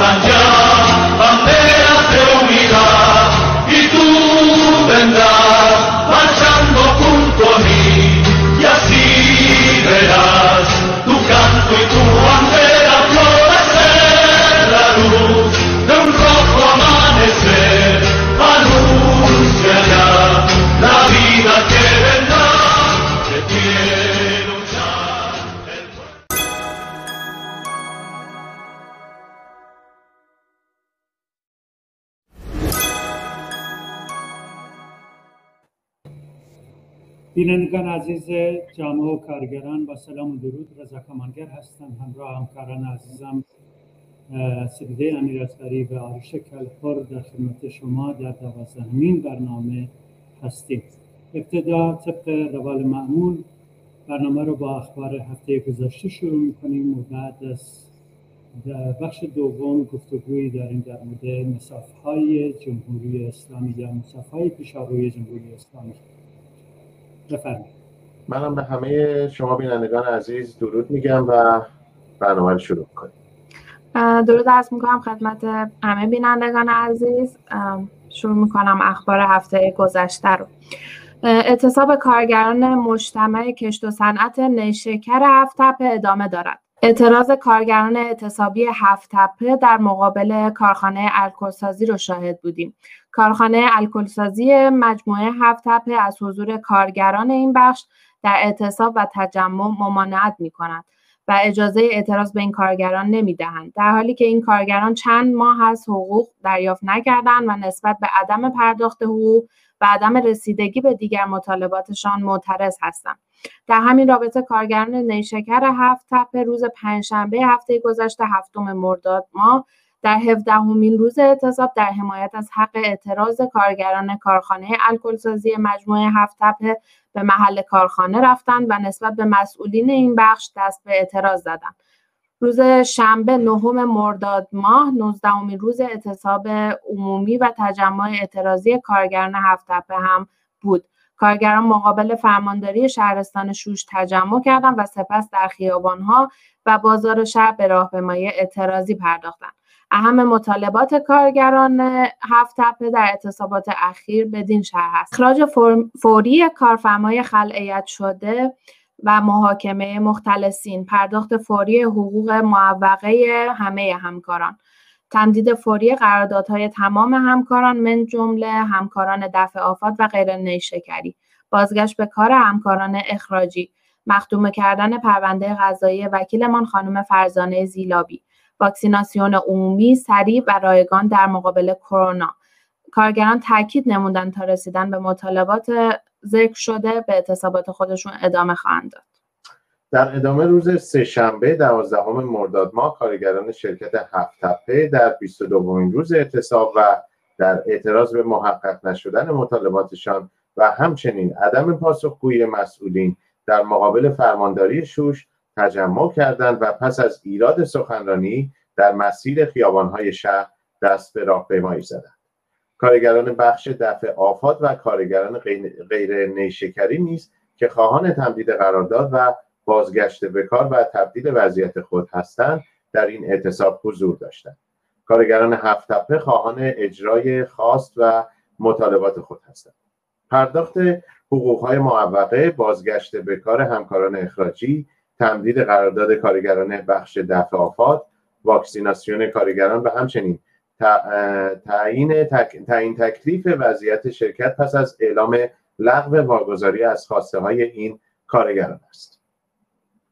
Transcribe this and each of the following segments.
Sanjay. بینندگان عزیز جامعه و کارگران با سلام و درود. رضا کمانگر هستم. همراه همکاران عزیزم سپیده امیر اسکری و آرش کلپور در خدمت شما در دوازدهمین برنامه هستیم. ابتدا طبق روال معمول برنامه رو با اخبار هفته گذشته شروع می‌کنیم و بعد از بخش دوم گفتگویی داریم در مورد مسافه های جمهوری اسلامی یا مسافه های پیشاروی جمهوری اسلامی. بفرمایید. منم به همه شما بینندگان عزیز درود میگم و برنامه رو شروع کنیم درود از می‌کنم خدمت همه بینندگان عزیز. شروع می‌کنم اخبار هفته گذشته رو. اعتصاب کارگران مجتمع کشت و صنعت نیشکر هفت ادامه دارد. اعتراض کارگران اعتصابی هفت تپه در مقابل کارخانه الکلسازی رو شاهد بودیم. کارخانه الکلسازی مجموعه هفت تپه از حضور کارگران این بخش در اعتصاب و تجمع ممانعت می کند و اجازه اعتراض به این کارگران نمی دهند. در حالی که این کارگران چند ماه از حقوق دریافت نکردند و نسبت به عدم پرداخت حقوق و عدم رسیدگی به دیگر مطالباتشان معترض هستند. در همین رابطه کارگران نیشکر هفت تپه روز پنجشنبه هفته گذشته هفتم مرداد ماه در هفدهمین روز اعتصاب در حمایت از حق اعتراض کارگران کارخانه الکلسازی مجموعه هفت تپه به محل کارخانه رفتند و نسبت به مسئولین این بخش دست به اعتراض زدند. روز شنبه نهم مرداد ماه 19 روز اعتصاب عمومی و تجمع اعتراضی کارگران هفت تپه هم بود. کارگران مقابل فرمانداری شهرستان شوش تجمع کردند و سپس در خیابانها و بازار شهر به راهپیمایی اعتراضی پرداختند. اهم مطالبات کارگران هفت تپه در اعتصابات اخیر بدین شهر است. اخراج فوری کارفرمای خلعیت شده و محاکمه مختلسین پرداخت فوری حقوق معوقه همه همکاران تمدید فوری قراردادهای تمام همکاران من جمله همکاران دفع آفات و غیر نیشکری بازگشت به کار همکاران اخراجی مختومه کردن پرونده قضایی وکیلمان خانم فرزانه زیلابی. واکسیناسیون عمومی سریع و رایگان در مقابل کرونا. کارگران تاکید نمودن تا رسیدن به مطالبات ذکر شده به اعتصابات خودشون ادامه خواهند داد. در ادامه روز سهشنبه دوازدهم مرداد ماه کارگران شرکت هفت تپه در 22 دومین روز اعتصاب و در اعتراض به محقق نشدن مطالباتشان و همچنین عدم پاسخگویی مسئولین در مقابل فرمانداری شوش تجمع کردند و پس از ایراد سخنرانی در مسیر خیابانهای شهر دست به راهپیمایی زدند. کارگران بخش دفع آفات و کارگران غیر نیشکری نیز که خواهان تمدید قرارداد و بازگشت به کار و تبدیل وضعیت خود هستند در این اعتصاب حضور داشتند. کارگران هفت تپه خواهان اجرای خواست و مطالبات خود هستند. پرداخت حقوقهای معوقه بازگشت به کار همکاران اخراجی تمدید قرارداد کارگران بخش دفع آفات واکسیناسیون کارگران و همچنین تعیین تعیین تکلیف وضعیت شرکت پس از اعلام لغو واگذاری از خواسته های این کارگران است.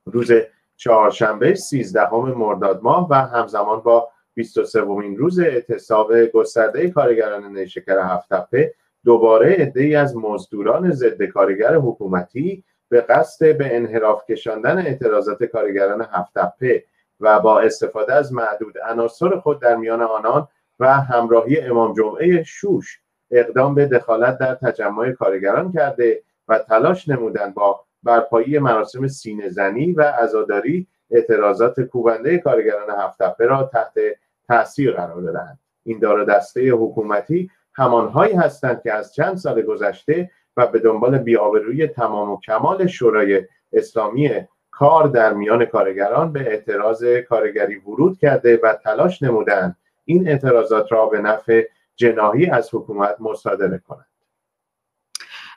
روز چهارشنبه 13 مرداد ماه و همزمان با 23 ومین روز اعتصاب گسترده کارگران نیشکر هفت دوباره عدهای از مزدوران ضد کارگر حکومتی به قصد به انحراف کشاندن اعتراضات کارگران هفت تپه و با استفاده از معدود عناصر خود در میان آنان و همراهی امام جمعه شوش اقدام به دخالت در تجمع کارگران کرده و تلاش نمودند با برپایی مراسم سینه زنی و عزاداری اعتراضات کوبنده کارگران هفت را تحت تاثیر قرار دادند این دار دسته حکومتی همانهایی هستند که از چند سال گذشته و به دنبال بیاوروی تمام و کمال شورای اسلامی کار در میان کارگران به اعتراض کارگری ورود کرده و تلاش نمودند این اعتراضات را به نفع جناهی از حکومت مصادره کنند.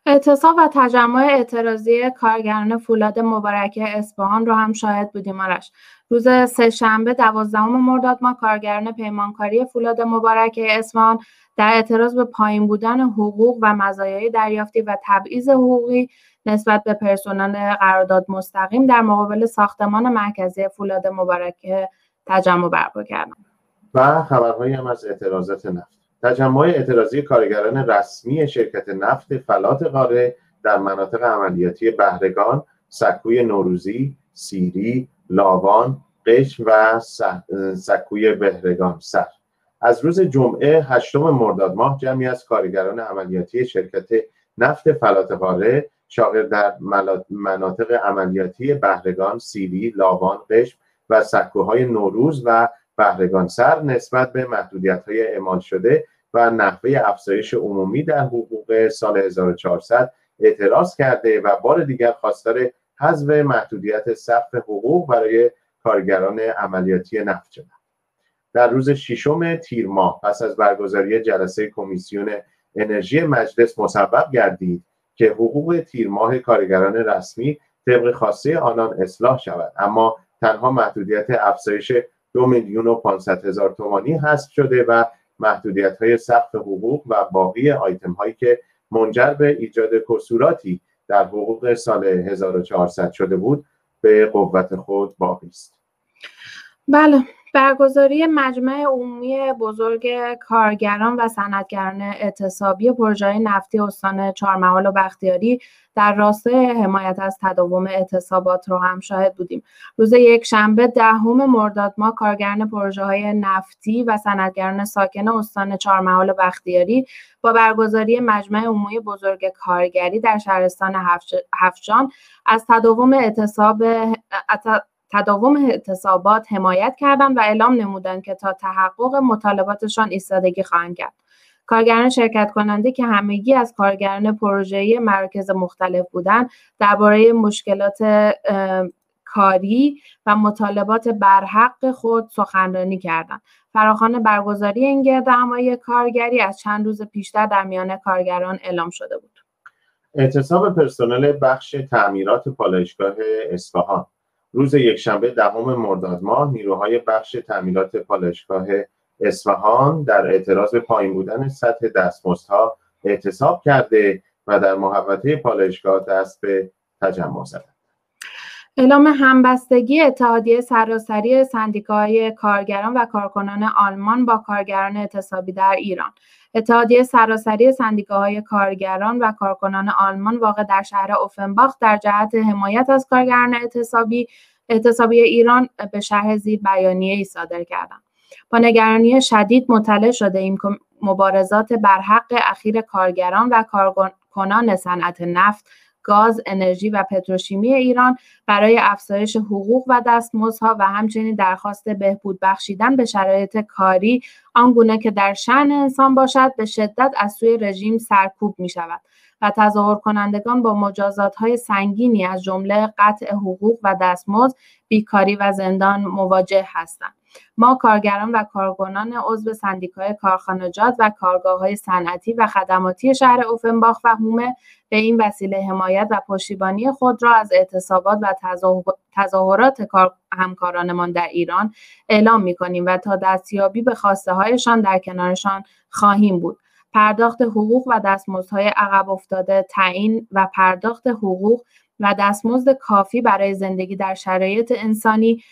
اعتصاب و تجمع اعتراضی کارگران فولاد مبارکه اصفهان رو هم شاهد بودیم آرش. روز سهشنبه دوازدهم مرداد ما کارگران پیمانکاری فولاد مبارکه اصفهان در اعتراض به پایین بودن حقوق و مزایای دریافتی و تبعیض حقوقی نسبت به پرسنل قرارداد مستقیم در مقابل ساختمان مرکزی فولاد مبارکه تجمع برپا کردند. و خبرهایی هم از اعتراضات نفت. تجمع اعتراضی کارگران رسمی شرکت نفت فلات قاره در مناطق عملیاتی بهرگان، سکوی نوروزی، سیری، لاوان، قش و سکوی بهرگان سر. از روز جمعه هشتم مرداد ماه جمعی از کارگران عملیاتی شرکت نفت فلات قاره شاغل در مناطق عملیاتی بهرگان، سیری، لاوان، قشم و سکوهای نوروز و بهرگان سر نسبت به محدودیت های اعمال شده و نحوه افزایش عمومی در حقوق سال 1400 اعتراض کرده و بار دیگر خواستار حذف محدودیت سقف حقوق برای کارگران عملیاتی نفت شدند. در روز ششم تیر ماه پس از برگزاری جلسه کمیسیون انرژی مجلس مسبب گردید که حقوق تیر ماه کارگران رسمی طبق خواسته آنان اصلاح شود اما تنها محدودیت افزایش دو میلیون و پانصد هزار تومانی حذف شده و محدودیت های سقف حقوق و باقی آیتم هایی که منجر به ایجاد کسوراتی در حقوق سال 1400 شده بود به قوت خود باقی است. بله. برگزاری مجمع عمومی بزرگ کارگران و صنعتگران اعتصابی پروژه نفتی استان چهارمحال و بختیاری در راستای حمایت از تداوم اعتصابات رو هم شاهد بودیم. روز یک شنبه دهم مرداد ما کارگران پروژه های نفتی و صنعتگران ساکن استان چهارمحال و بختیاری با برگزاری مجمع عمومی بزرگ کارگری در شهرستان هفجان از تداوم اعتصاب تداوم اعتصابات حمایت کردند و اعلام نمودند که تا تحقق مطالباتشان ایستادگی خواهند کرد. کارگران شرکت کننده که همگی از کارگران پروژه‌ای مراکز مختلف بودند درباره مشکلات کاری و مطالبات برحق خود سخنرانی کردند. فراخوان برگزاری این گردهمایی کارگری از چند روز پیشتر در میان کارگران اعلام شده بود. اعتصاب پرسنل بخش تعمیرات پالایشگاه اصفهان روز یکشنبه دهم مرداد ماه نیروهای بخش تعمیرات پالایشگاه اصفهان در اعتراض به پایین بودن سطح دستمزدها اعتصاب کرده و در محوطه پالایشگاه دست به تجمع زدند. اعلام همبستگی اتحادیه سراسری سندیکاهای کارگران و کارکنان آلمان با کارگران اعتصابی در ایران. اتحادیه سراسری سندیکاهای کارگران و کارکنان آلمان واقع در شهر اوفنباخ در جهت حمایت از کارگران اعتصابی اعتصابی ایران به شهر زیر بیانیه ای صادر کردند. با نگرانی شدید مطلع شده ایم که مبارزات برحق اخیر کارگران و کارکنان صنعت نفت گاز، انرژی و پتروشیمی ایران برای افزایش حقوق و دستمزدها و همچنین درخواست بهبود بخشیدن به شرایط کاری آنگونه که در شعن انسان باشد به شدت از سوی رژیم سرکوب می شود و تظاهر کنندگان با مجازات های سنگینی از جمله قطع حقوق و دستمزد، بیکاری و زندان مواجه هستند. ما کارگران و کارکنان عضو سندیکای کارخانجات و کارگاه های صنعتی و خدماتی شهر اوفنباخ و هومه به این وسیله حمایت و پشتیبانی خود را از اعتصابات و تظاهرات همکارانمان در ایران اعلام می کنیم و تا دستیابی به خواسته هایشان در کنارشان خواهیم بود. پرداخت حقوق و دستمزدهای عقب افتاده تعیین و پرداخت حقوق و دستمزد کافی برای زندگی در شرایط انسانی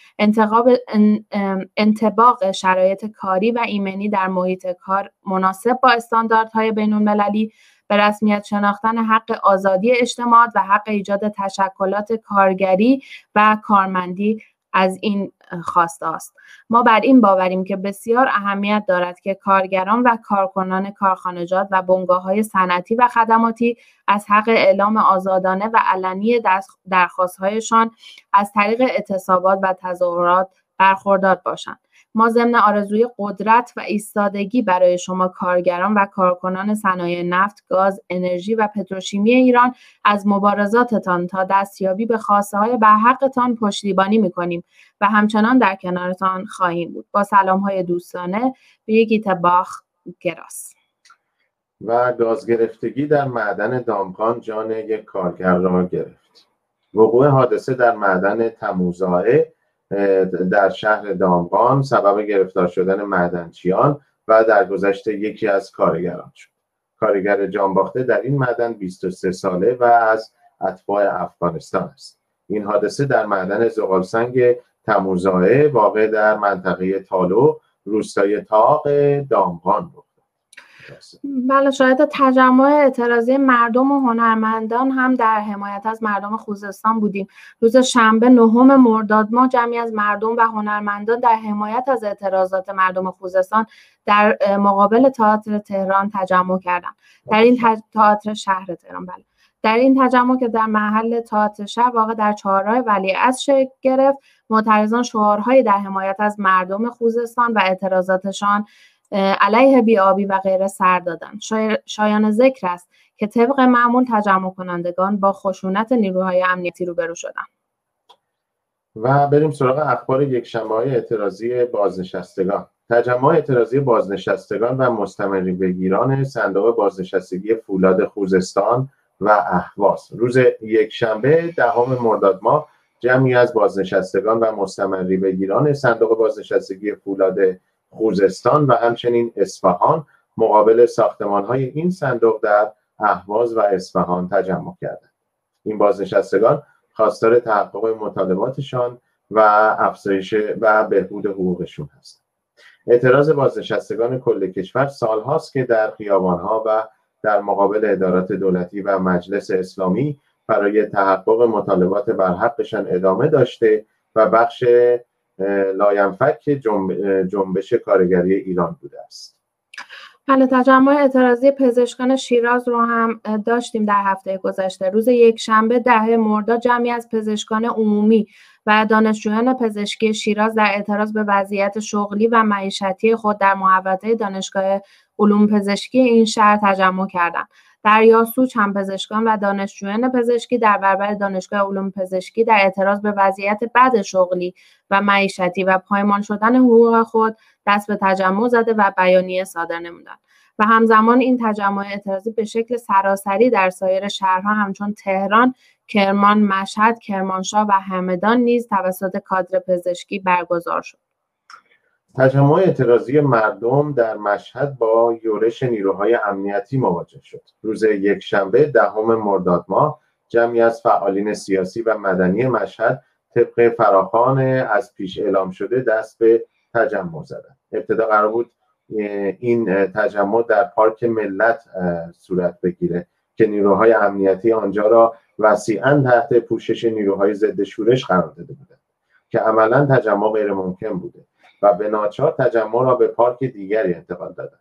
انتباق شرایط کاری و ایمنی در محیط کار مناسب با استانداردهای بین المللی به رسمیت شناختن حق آزادی اجتماعات و حق ایجاد تشکلات کارگری و کارمندی از این خواسته است ما بر این باوریم که بسیار اهمیت دارد که کارگران و کارکنان کارخانجات و بنگاه های صنعتی و خدماتی از حق اعلام آزادانه و علنی درخواستهایشان از طریق اعتصابات و تظاهرات برخوردار باشند. ما ضمن آرزوی قدرت و ایستادگی برای شما کارگران و کارکنان صنایع نفت، گاز، انرژی و پتروشیمی ایران از مبارزاتتان تا دستیابی به خواسته های برحقتان پشتیبانی می‌کنیم و همچنان در کنارتان خواهیم بود. با سلام های دوستانه به باخ گراس. و گاز گرفتگی در معدن دامغان جان یک کارگر را گرفت وقوع حادثه در معدن تموزائه در شهر دامغان سبب گرفتار شدن معدنچیان و در گذشته یکی از کارگران شد. کارگر جانباخته در این معدن 23 ساله و از اتباع افغانستان است. این حادثه در معدن زغالسنگ تموزائه واقع در منطقه تالو روستای تاق دامغان بود. بله شاید تجمع اعتراضی مردم و هنرمندان هم در حمایت از مردم خوزستان بودیم. روز شنبه نهم مرداد ما جمعی از مردم و هنرمندان در حمایت از اعتراضات مردم خوزستان در مقابل تئاتر تهران تجمع کردند. در این تئاتر شهر تهران بله. در این تجمع که در محل تئاتر شهر واقع در چهارراه از شکل گرفت معترضان شعارهایی در حمایت از مردم خوزستان و اعتراضاتشان علیه بیابی و غیره سر دادن. شایان ذکر است که طبق معمول تجمع کنندگان با خشونت نیروهای امنیتی روبرو شدن. و بریم سراغ اخبار یک شنبه اعتراضی بازنشستگان. تجمع اعتراضی بازنشستگان و مستمری بگیران صندوق بازنشستگی فولاد خوزستان و اهواز. روز یک شنبه دهم مرداد ماه جمعی از بازنشستگان و مستمری بگیران صندوق بازنشستگی فولاد خوزستان و همچنین اصفهان مقابل ساختمان های این صندوق در اهواز و اصفهان تجمع کردند. این بازنشستگان خواستار تحقق مطالباتشان و افزایش و بهبود حقوقشون هست اعتراض بازنشستگان کل کشور سالهاست که در خیابانها و در مقابل ادارات دولتی و مجلس اسلامی برای تحقق مطالبات برحقشان ادامه داشته و بخش لاینفک جنبش کارگری ایران بوده است. بله تجمع اعتراضی پزشکان شیراز رو هم داشتیم در هفته گذشته. روز یک شنبه ده مرداد جمعی از پزشکان عمومی و دانشجویان پزشکی شیراز در اعتراض به وضعیت شغلی و معیشتی خود در محوطه دانشگاه علوم پزشکی این شهر تجمع کردند. در یاسوج هم پزشکان و دانشجویان پزشکی در برابر دانشگاه علوم پزشکی در اعتراض به وضعیت بد شغلی و معیشتی و پایمان شدن حقوق خود دست به تجمع زده و بیانیه صادر نمودند و همزمان این تجمع اعتراضی به شکل سراسری در سایر شهرها همچون تهران، کرمان، مشهد، کرمانشاه و همدان نیز توسط کادر پزشکی برگزار شد. تجمع اعتراضی مردم در مشهد با یورش نیروهای امنیتی مواجه شد. روز یک شنبه دهم مرداد ماه جمعی از فعالین سیاسی و مدنی مشهد طبق فراخان از پیش اعلام شده دست به تجمع زدند. ابتدا قرار بود این تجمع در پارک ملت صورت بگیره که نیروهای امنیتی آنجا را وسیعا تحت پوشش نیروهای ضد شورش قرار داده بودند که عملا تجمع غیر ممکن بوده. و به ناچار تجمع را به پارک دیگری انتقال دادند.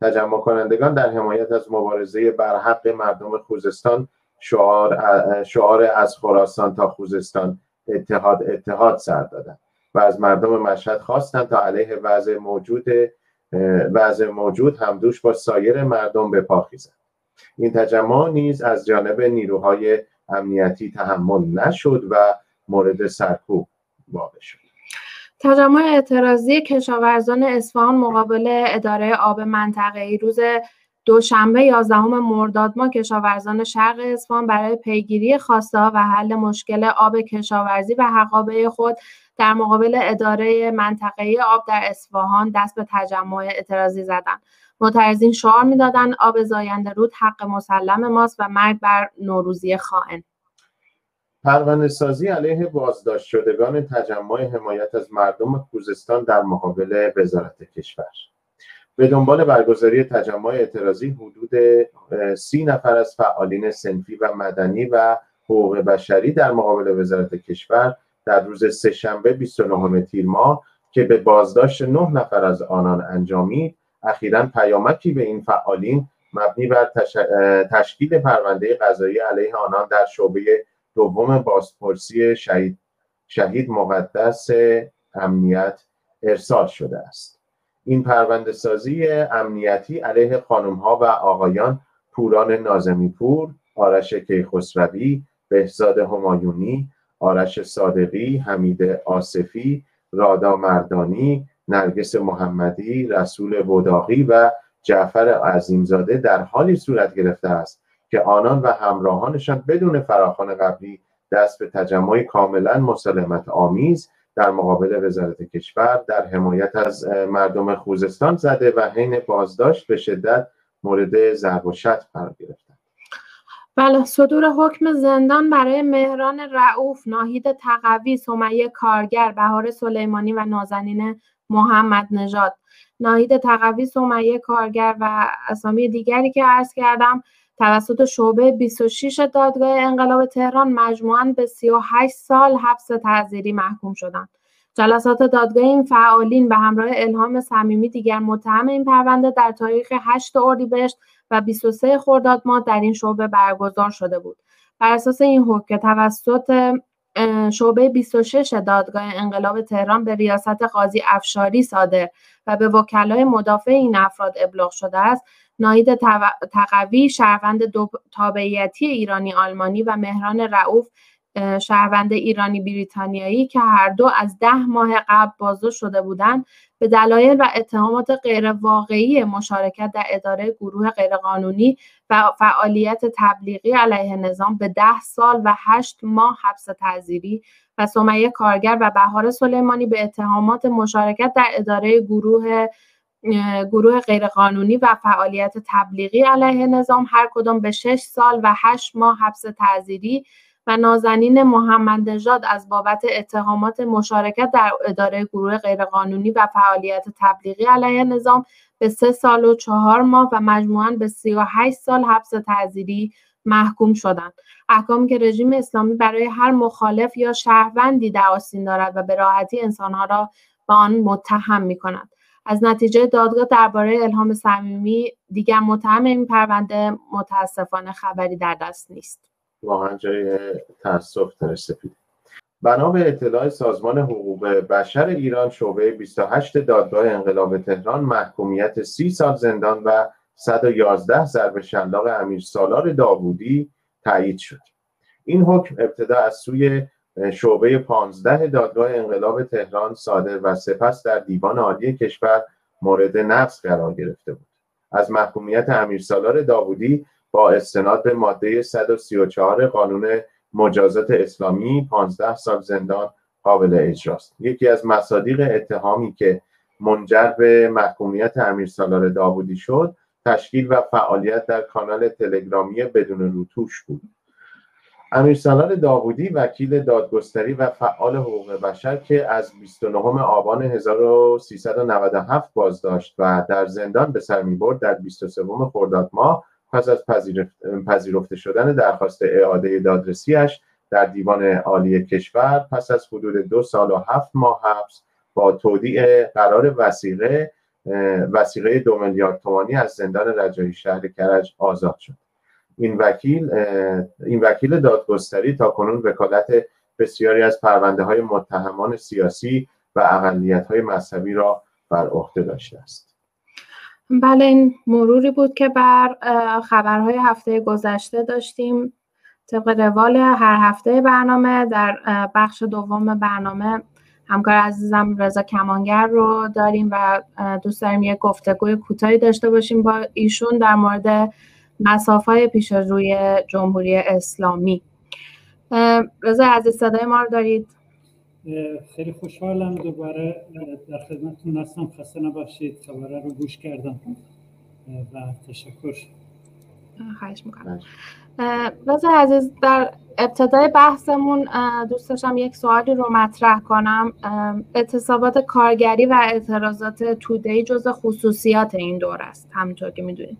تجمع کنندگان در حمایت از مبارزه برحق مردم خوزستان شعار, شعار از خراسان تا خوزستان اتحاد اتحاد سر دادند و از مردم مشهد خواستند تا علیه وضع موجود وضع موجود همدوش با سایر مردم به پا خیزند. این تجمع نیز از جانب نیروهای امنیتی تحمل نشد و مورد سرکوب واقع شد. تجمع اعتراضی کشاورزان اصفهان مقابل اداره آب منطقه‌ای روز دوشنبه 11 مرداد ما کشاورزان شرق اصفهان برای پیگیری خواسته و حل مشکل آب کشاورزی و حقابه خود در مقابل اداره منطقه‌ای آب در اصفهان دست به تجمع اعتراضی زدند. معترضین شعار می‌دادند آب زاینده رود حق مسلم ماست و مرگ بر نوروزی خائن. پروانه سازی علیه بازداشت شدگان تجمع حمایت از مردم خوزستان در مقابل وزارت کشور. به دنبال برگزاری تجمع اعتراضی حدود سی نفر از فعالین سنفی و مدنی و حقوق بشری در مقابل وزارت کشور در روز سهشنبه 29 تیر ماه که به بازداشت نه نفر از آنان انجامید اخیرا پیامکی به این فعالین مبنی بر تشکیل پرونده قضایی علیه آنان در شعبه دوم بازپرسی شهید شهید مقدس امنیت ارسال شده است. این پرونده سازی امنیتی علیه خانم ها و آقایان پوران نازمی پور، آرش کیخسروی، بهزاد همایونی، آرش صادقی، حمید آصفی، رادا مردانی، نرگس محمدی، رسول وداقی و جعفر عظیمزاده در حالی صورت گرفته است که آنان و همراهانشان بدون فراخان قبلی دست به تجمع کاملا مسالمت آمیز در مقابل وزارت کشور در حمایت از مردم خوزستان زده و حین بازداشت به شدت مورد ضرب و شتم قرار گرفتند. بله صدور حکم زندان برای مهران رعوف ناهید تقوی سمیه کارگر بهار سلیمانی و نازنین محمد نژاد. ناهید تقوی سمیه کارگر و اسامی دیگری که عرض کردم توسط شعبه 26 دادگاه انقلاب تهران مجموعاً به 38 سال حبس تعزیری محکوم شدند. جلسات دادگاه این فعالین به همراه الهام صمیمی دیگر متهم این پرونده در تاریخ 8 اردیبهشت و 23 خرداد ماه در این شعبه برگزار شده بود. بر اساس این حکم که توسط شعبه 26 دادگاه انقلاب تهران به ریاست قاضی افشاری صادر و به وکلای مدافع این افراد ابلاغ شده است ناهید تقوی شهروند دو تابعیتی ایرانی آلمانی و مهران رعوف شهروند ایرانی بریتانیایی که هر دو از ده ماه قبل بازداشت شده بودند به دلایل و اتهامات غیرواقعی مشارکت در اداره گروه غیرقانونی و فعالیت تبلیغی علیه نظام به ده سال و هشت ماه حبس تعزیری و سمیه کارگر و بهار سلیمانی به اتهامات مشارکت در اداره گروه گروه غیرقانونی و فعالیت تبلیغی علیه نظام هر کدام به شش سال و هشت ماه حبس تعزیری و نازنین محمد نژاد از بابت اتهامات مشارکت در اداره گروه غیرقانونی و فعالیت تبلیغی علیه نظام به سه سال و چهار ماه و مجموعاً به سی و هشت سال حبس تعزیری محکوم شدند. احکامی که رژیم اسلامی برای هر مخالف یا شهروندی در آستین دارد و به راحتی انسانها را به آن متهم می کند از نتیجه دادگاه درباره الهام صمیمی دیگر متهم این پرونده متاسفانه خبری در دست نیست. واقعا جای تاسف داره سپید. بنا به اطلاع سازمان حقوق بشر ایران شعبه 28 دادگاه انقلاب تهران محکومیت 30 سال زندان و 111 ضرب شلاق امیر سالار داوودی تایید شد. این حکم ابتدا از سوی شعبه 15 دادگاه انقلاب تهران صادر و سپس در دیوان عالی کشور مورد نقض قرار گرفته بود. از محکومیت امیرسالار داوودی با استناد به ماده 134 قانون مجازات اسلامی 15 سال زندان قابل اجراست یکی از مصادیق اتهامی که منجر به محکومیت امیرسالار داوودی شد تشکیل و فعالیت در کانال تلگرامی بدون روتوش بود. امیرسالار داوودی وکیل دادگستری و فعال حقوق بشر که از 29 آبان 1397 بازداشت و در زندان به سر می‌برد در 23 خرداد ماه پس از پذیرفته شدن درخواست اعاده دادرسیش در دیوان عالی کشور پس از حدود دو سال و هفت ماه حبس با تودیع قرار وسیقه وسیقه دو میلیارد تومانی از زندان رجایی شهر کرج آزاد شد. این وکیل این وکیل دادگستری تا کنون وکالت بسیاری از پرونده های متهمان سیاسی و اقلیت های مذهبی را بر عهده داشته است. بله این مروری بود که بر خبرهای هفته گذشته داشتیم. طبق روال هر هفته برنامه در بخش دوم برنامه همکار عزیزم رضا کمانگر رو داریم و دوست داریم یک گفتگوی کوتاهی داشته باشیم با ایشون در مورد مسافای پیش روی جمهوری اسلامی. رضا عزیز صدای ما رو دارید؟ خیلی خوشحالم دوباره در خدمتتون هستم. خسته نباشید. خبره رو گوش کردم. و تشکر. خواهش می‌کنم. رضا عزیز در ابتدای بحثمون دوست داشتم یک سوالی رو مطرح کنم. اعتصابات کارگری و اعتراضات تودهی جز خصوصیات این دور است همینطور که می‌دونید.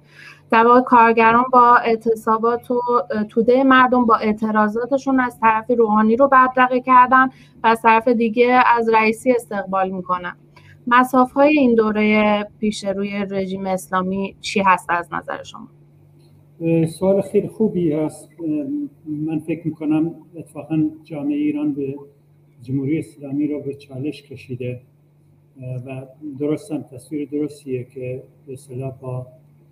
در واقع کارگران با اعتصابات و توده مردم با اعتراضاتشون از طرف روحانی رو بدرقه کردن و از طرف دیگه از رئیسی استقبال می‌کنن. مساف این دوره پیش روی رژیم اسلامی چی هست از نظر شما؟ سوال خیلی خوبی هست. من فکر می‌کنم اتفاقا جامعه ایران به جمهوری اسلامی رو به چالش کشیده و درست هم تصویر درستیه که به با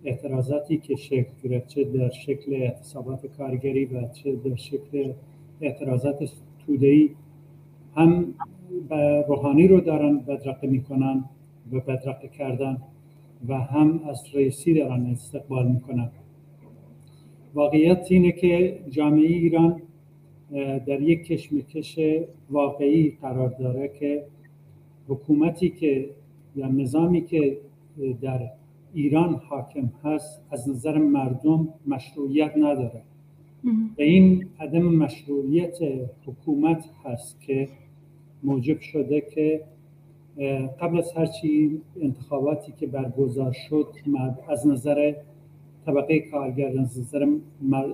اعتراضاتی که شکل گرفت چه در شکل اعتصابات کارگری و چه در شکل اعتراضات تودهی هم روحانی رو دارن بدرقه می‌کنن و بدرقه کردن و هم از رئیسی دارن استقبال می‌کنن. واقعیت اینه که جامعه ایران در یک کشمکش واقعی قرار داره که حکومتی که یا نظامی که در ایران حاکم هست از نظر مردم مشروعیت نداره. و این عدم مشروعیت حکومت هست که موجب شده که قبل از هرچی انتخاباتی که برگزار شد از نظر طبقه کارگر از نظر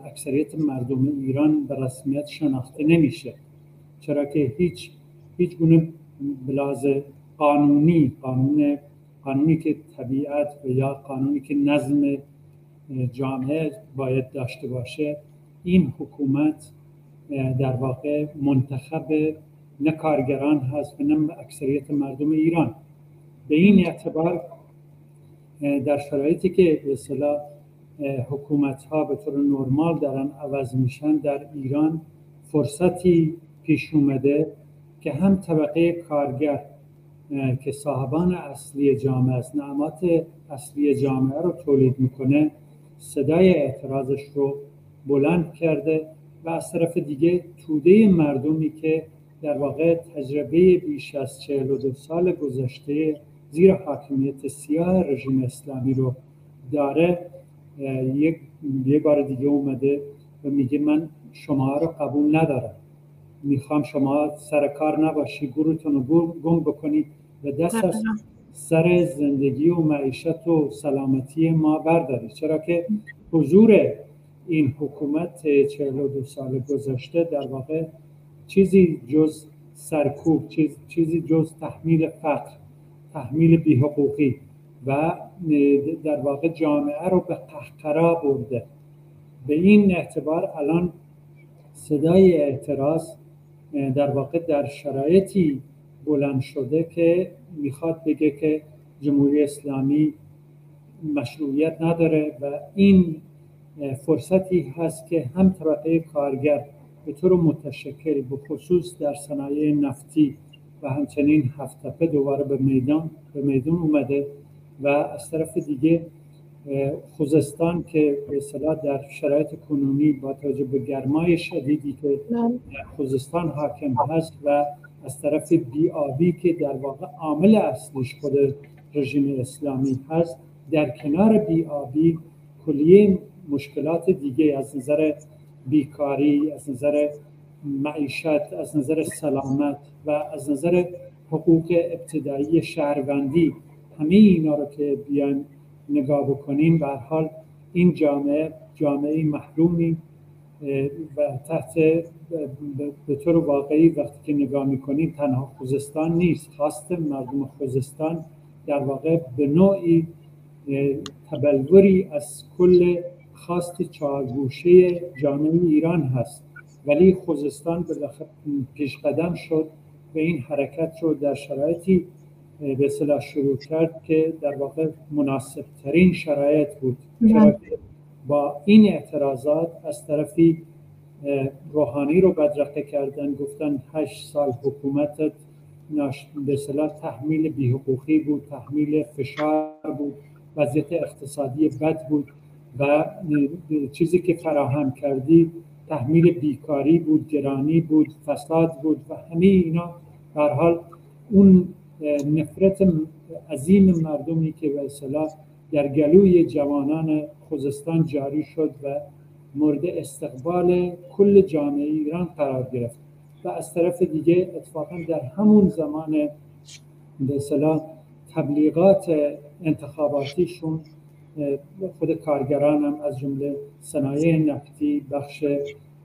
اکثریت مردم ایران به رسمیت شناخته نمیشه. چرا که هیچ هیچ گونه بلاز قانونی قانون قانونی که طبیعت و یا قانونی که نظم جامعه باید داشته باشه این حکومت در واقع منتخب نه کارگران هست و نه اکثریت مردم ایران. به این اعتبار در شرایطی که به حکومت ها به طور نرمال دارن عوض میشن در ایران فرصتی پیش اومده که هم طبقه کارگر که صاحبان اصلی جامعه است نعمات اصلی جامعه رو تولید می‌کنه صدای اعتراضش رو بلند کرده و از طرف دیگه توده مردمی که در واقع تجربه بیش از 42 سال گذشته زیر حاکمیت سیاه رژیم اسلامی رو داره یک یه بار دیگه اومده و میگه من شما رو قبول ندارم. می‌خوام شما سر کار نباشی گروهتون رو گم بکنید و دست از سر زندگی و معیشت و سلامتی ما بردارید چرا که حضور این حکومت 42 سال گذشته در واقع چیزی جز سرکوب چیز، چیزی جز تحمیل فقر تحمیل بیحقوقی و در واقع جامعه رو به قهقرا برده. به این اعتبار الان صدای اعتراض در واقع در شرایطی بلند شده که می‌خواد بگه که جمهوری اسلامی مشروعیت نداره و این فرصتی هست که هم طبقه کارگر به طور متشکل به خصوص در صنایع نفتی و همچنین هفتپه دوباره به میدان به میدان اومده. و از طرف دیگه خوزستان که به اصطلاح در شرایط کنونی با توجه به گرمای شدیدی که در خوزستان حاکم هست و از طرف بیابی که در واقع عامل اصلیش خود رژیم اسلامی هست در کنار بیابی کلیه مشکلات دیگه از نظر بیکاری از نظر معیشت از نظر سلامت و از نظر حقوق ابتدایی شهروندی همه اینا رو که بیان نگاه بکنیم به حال این جامعه جامعه محرومی و تحت به طور واقعی وقتی که نگاه می‌کنیم تنها خوزستان نیست خواست مردم خوزستان در واقع به نوعی تبلوری از کل خواست چهارگوشه جامعه ایران هست. ولی خوزستان به پیش قدم شد و این حرکت رو در شرایطی به صلاح شروع کرد که در واقع مناسب ترین شرایط بود بله. با این اعتراضات از طرفی روحانی رو بدرقه کردن گفتن هشت سال حکومتت به صلاح تحمیل بیحقوقی بود تحمیل فشار بود وضعیت اقتصادی بد بود و چیزی که فراهم کردی تحمیل بیکاری بود گرانی بود فساد بود و همه اینا در حال اون نفرت عظیم مردمی که به اصطلاح در گلوی جوانان خوزستان جاری شد و مورد استقبال کل جامعه ایران قرار گرفت. و از طرف دیگه اتفاقا در همون زمان به اصطلاح تبلیغات انتخاباتیشون خود کارگران هم از جمله صنایع نفتی بخش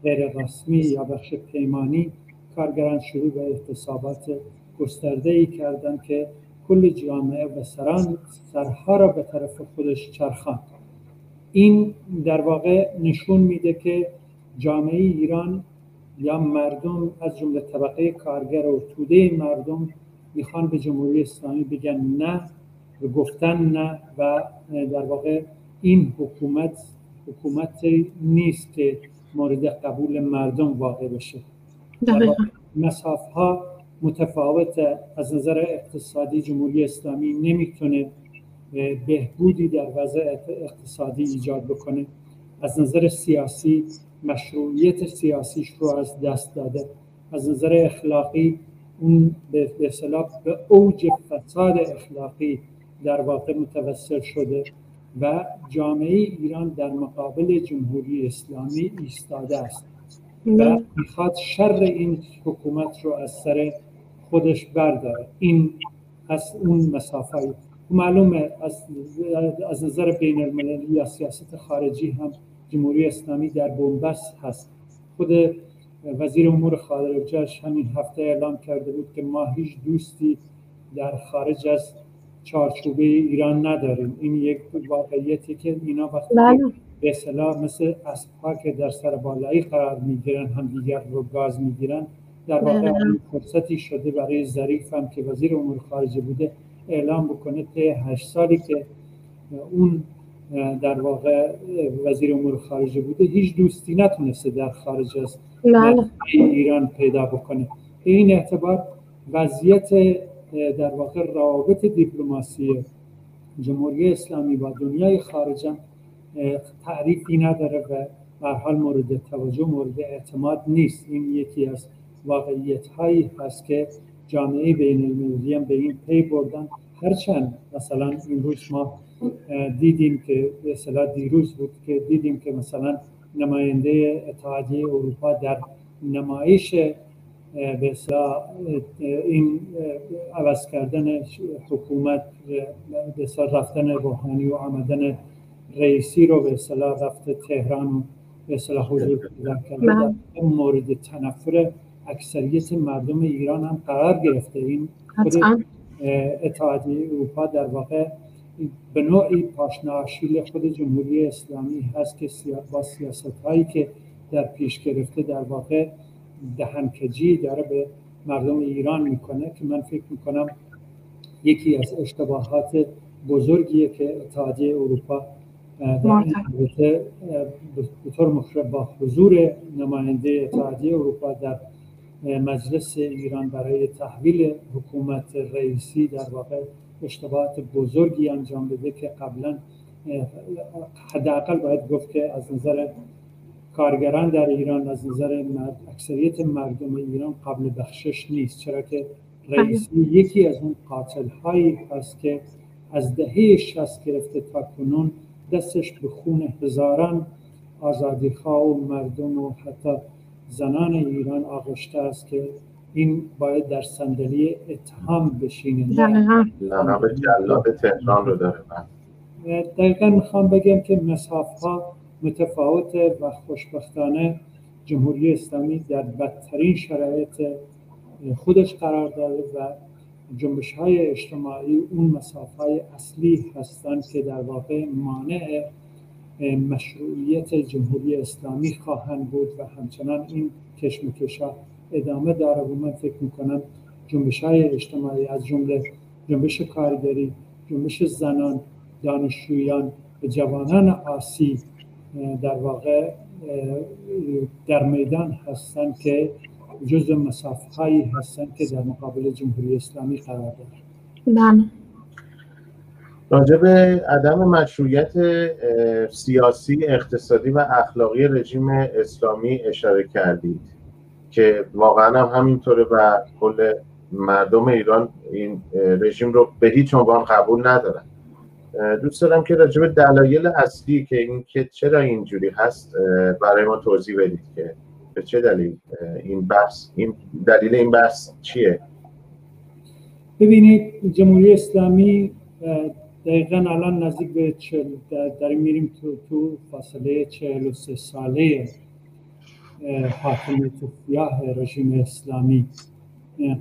غیر رسمی یا بخش پیمانی کارگران شروع به اعتصابات گسترده ای کردن که کل جامعه و سران سرها را به طرف خودش چرخاند. این در واقع نشون میده که جامعه ایران یا مردم از جمله طبقه کارگر و توده مردم می‌خوان به جمهوری اسلامی بگن نه و گفتن نه و در واقع این حکومت حکومت نیست که مورد قبول مردم واقع بشه. مساف ها متفاوت از نظر اقتصادی جمهوری اسلامی نمی‌تونه بهبودی در وضع اقتصادی ایجاد بکنه. از نظر سیاسی مشروعیت سیاسیش رو از دست داده. از نظر اخلاقی اون به به اوج فساد اخلاقی در واقع متوسل شده و جامعه ایران در مقابل جمهوری اسلامی ایستاده است. و می‌خواد شر این حکومت رو از سر خودش برداره این از اون مسافه معلومه از, از نظر بین المللی یا سیاست خارجی هم جمهوری اسلامی در بنبست هست. خود وزیر امور خارجش همین هفته اعلام کرده بود که ما هیچ دوستی در خارج از چارچوبه ایران نداریم. این یک واقعیتی که اینا وقتی بله. به اصطلاح مثل اسبها که در سر بالایی قرار می‌گیرن هم دیگر رو گاز می‌گیرن در واقع بله. فرصتی شده برای ظریف هم که وزیر امور خارجه بوده اعلام بکنه که هشت سالی که اون در واقع وزیر امور خارجه بوده هیچ دوستی نتونسته در خارج از بله. ایران پیدا بکنه این اعتبار وضعیت در واقع روابط دیپلماسی جمهوری اسلامی با دنیای خارجم تعریفی نداره و در حال مورد توجه مورد اعتماد نیست این یکی از واقعیت هایی هست که جامعه بین المللی به این پی بردن. هرچند مثلا این روز ما دیدیم که به دیروز بود که دیدیم که مثلا نماینده اتحادیه اروپا در نمایش به این عوض کردن حکومت به رفتن روحانی و آمدن رئیسی رو به اصطلاح رفته تهران و به اصطلاح حضور پیدا کرده در مورد تنفر اکثریت مردم ایران هم قرار گرفته. این خود اتحادیه اروپا در واقع به نوعی پاشنه خود جمهوری اسلامی هست که با سیاست هایی که در پیش گرفته در واقع دهنکجی داره به مردم ایران می‌کنه که من فکر می‌کنم یکی از اشتباهات بزرگیه که اتحادیه اروپا در به طور با حضور نماینده اتحادیه اروپا در مجلس ایران برای تحویل حکومت رئیسی در واقع اشتباهات بزرگی انجام بده که قبلا حداقل باید گفت که از نظر کارگران در ایران از نظر اکثریت مردم ایران قبل بخشش نیست. چرا که رئیسی یکی از اون قاتل هایی هست که از دهه شست گرفته تا کنون دستش به خون هزاران آزادی و مردم و حتی زنان ایران آغشته است که این باید در صندلی اتهام بشینه. لقب جلاد تهران رو داره. دقیقا می‌خوام بگم که مساف ها متفاوت و خوشبختانه جمهوری اسلامی در بدترین شرایط خودش قرار داره و جنبش های اجتماعی اون مساف های اصلی هستند که در واقع مانع مشروعیت جمهوری اسلامی خواهند بود و همچنان این کشمکش ادامه داره و من فکر می‌کنم جنبش های اجتماعی از جمله جنبش کارگری جنبش زنان دانشجویان و جوانان آسی در واقع در میدان هستند که جز مسافه هستند که در مقابل جمهوری اسلامی قرار دارند بله راجع به عدم مشروعیت سیاسی اقتصادی و اخلاقی رژیم اسلامی اشاره کردید که واقعا هم همینطوره و کل مردم ایران این رژیم رو به هیچ عنوان قبول ندارن. دوست دارم که راجع به دلایل اصلی که این که چرا اینجوری هست برای ما توضیح بدید که به چه دلیل این بحث این دلیل این بحث چیه؟ ببینید جمهوری اسلامی دقیقا الان نزدیک به چل داریم میریم تو, تو فاصله 43 ساله حاکمیت سیاه رژیم اسلامی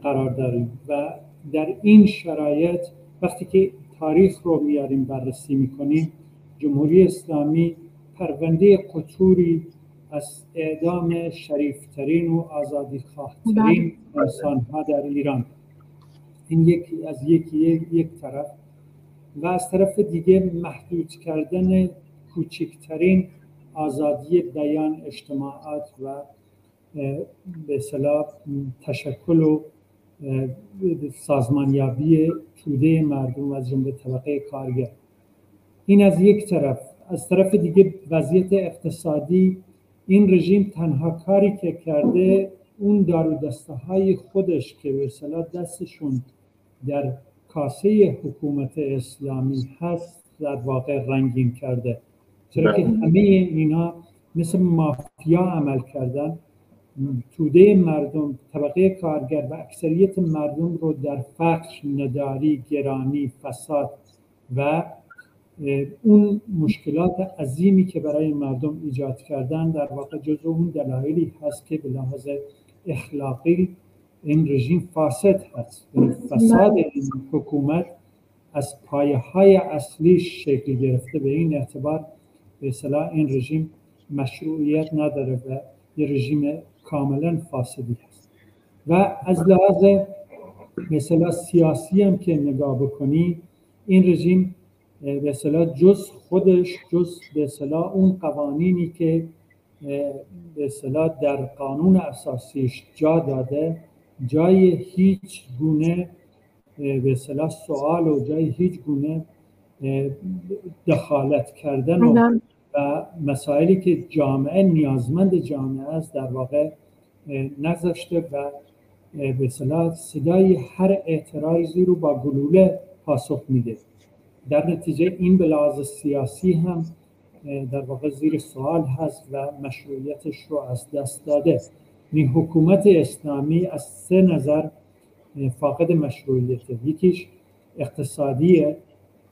قرار داریم و در این شرایط وقتی که تاریخ رو میاریم بررسی می‌کنیم جمهوری اسلامی پرونده قطوری از اعدام شریفترین و آزادی خواهترین بله. انسان ها در ایران این یک از یک یک طرف و از طرف دیگه محدود کردن کوچکترین آزادی بیان اجتماعات و به صلاح تشکل و سازمانیابی توده مردم از جمله طبقه کارگر. این از یک طرف. از طرف دیگه وضعیت اقتصادی این رژیم تنها کاری که کرده اون دارو دسته های خودش که به دستشون در کاسه حکومت اسلامی هست در واقع رنگین کرده چرا که بله. همه اینا مثل مافیا عمل کردن توده مردم طبقه کارگر و اکثریت مردم رو در فقر نداری گرانی فساد و اون مشکلات عظیمی که برای مردم ایجاد کردن در واقع جزو اون دلایلی هست که به لحاظ اخلاقی این رژیم فاسد هست. یعنی فساد این حکومت از پایه های اصلیش شکل گرفته. به این اعتبار به اصطلاح این رژیم مشروعیت نداره و یه رژیم کاملا فاسدی هست. و از لحاظ مثلا سیاسی هم که نگاه بکنی این رژیم به اصطلاح جز خودش جز به اصطلاح اون قوانینی که به اصطلاح در قانون اساسیش جا داده جای هیچ گونه به اصطلاح سوال و جای هیچ گونه دخالت کردن و, و مسائلی که جامعه نیازمند جامعه است در واقع نذاشته و به اصطلاح صدای هر اعتراضی رو با گلوله پاسخ میده. در نتیجه این به لحاظ سیاسی هم در واقع زیر سوال هست و مشروعیتش رو از دست داده. این حکومت اسلامی از سه نظر فاقد مشروعیته. یکیش اقتصادیه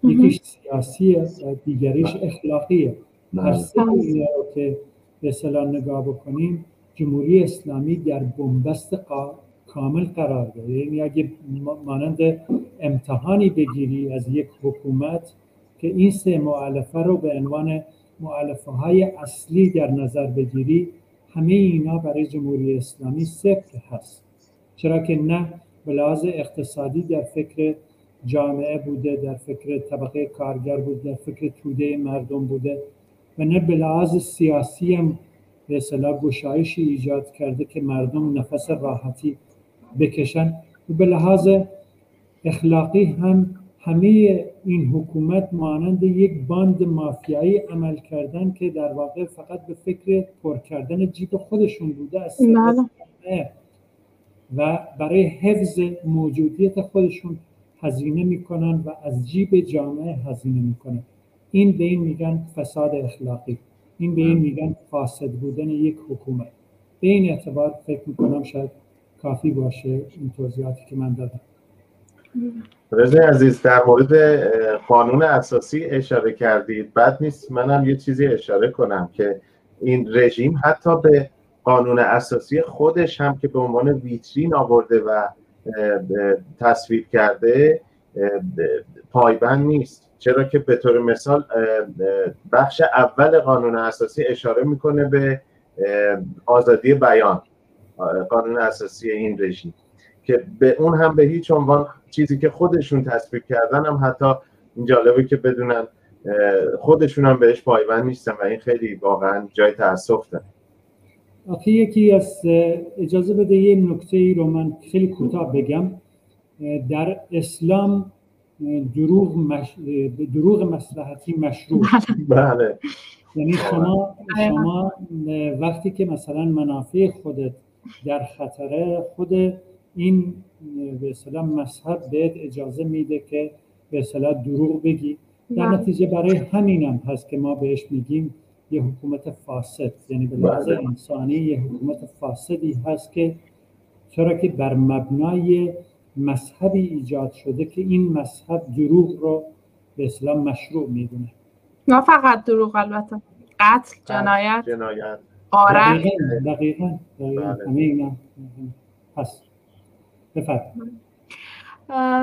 یکیش سیاسیه و دیگریش اخلاقیه. هر سه رو که به نگاه بکنیم جمهوری اسلامی در بنبست کامل قرار داره. یعنی اگه مانند امتحانی بگیری از یک حکومت که این سه معلفه رو به عنوان معلفه های اصلی در نظر بگیری همه اینا برای جمهوری اسلامی صفر هست. چرا که نه به اقتصادی در فکر جامعه بوده در فکر طبقه کارگر بوده در فکر توده مردم بوده و نه به لحاظ سیاسی هم به اصطلاح گشایشی ایجاد کرده که مردم نفس راحتی بکشن. و به لحاظ اخلاقی هم همه این حکومت مانند یک باند مافیایی عمل کردن که در واقع فقط به فکر پر کردن جیب خودشون بوده است بله. و برای حفظ موجودیت خودشون هزینه می‌کنن و از جیب جامعه هزینه می‌کنن. این به این میگن فساد اخلاقی. این به این میگن فاسد بودن یک حکومت. به این اعتبار فکر می‌کنم شاید کافی باشه این توضیحاتی که من دادم. رضا عزیز در مورد قانون اساسی اشاره کردید. بد نیست منم یه چیزی اشاره کنم که این رژیم حتی به قانون اساسی خودش هم که به عنوان ویترین آورده و تصویب کرده پایبند نیست. چرا که به طور مثال بخش اول قانون اساسی اشاره می‌کنه به آزادی بیان قانون اساسی این رژیم. که به اون هم به هیچ عنوان چیزی که خودشون تصویب کردن هم حتی این جالبه که بدونن خودشون هم بهش پایبند نیستن و این خیلی واقعا جای تاسف داره. آخه یکی از اجازه بده یه نکته ای رو من خیلی کوتاه بگم. در اسلام دروغ مش... دروغ مصلحتی مشروع. بله. یعنی شما شما وقتی که مثلا منافع خودت در خطره خود این به اصطلاح مذهب بهت اجازه میده که به اصطلاح دروغ بگی. در بله. نتیجه برای همینم هست که ما بهش میگیم یه حکومت فاسد. یعنی به لحاظ بله. انسانی یه حکومت فاسدی هست که چرا که بر مبنای مذهبی ایجاد شده که این مذهب دروغ رو به اسلام مشروع می‌دونه. نه فقط دروغ البته. قتل جنایت جنایت. آره دقیقا دقیقا همه اینا هست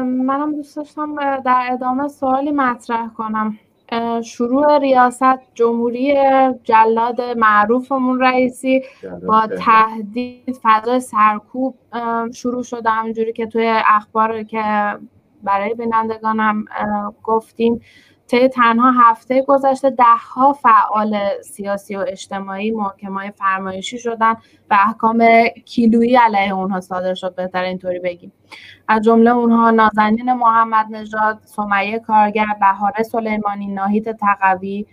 منم دوست داشتم در ادامه سوالی مطرح کنم. شروع ریاست جمهوری جلاد معروفمون رئیسی با تهدید فضای سرکوب شروع شده همینجوری که توی اخبار که برای بینندگانم گفتیم. طی تنها هفته گذشته دهها فعال سیاسی و اجتماعی محکمای فرمایشی شدن و احکام کیلویی علیه اونها صادر شد بهتر اینطوری بگیم. از جمله اونها نازنین محمد نژاد سمیه کارگر بهاره سلیمانی ناهید تقوی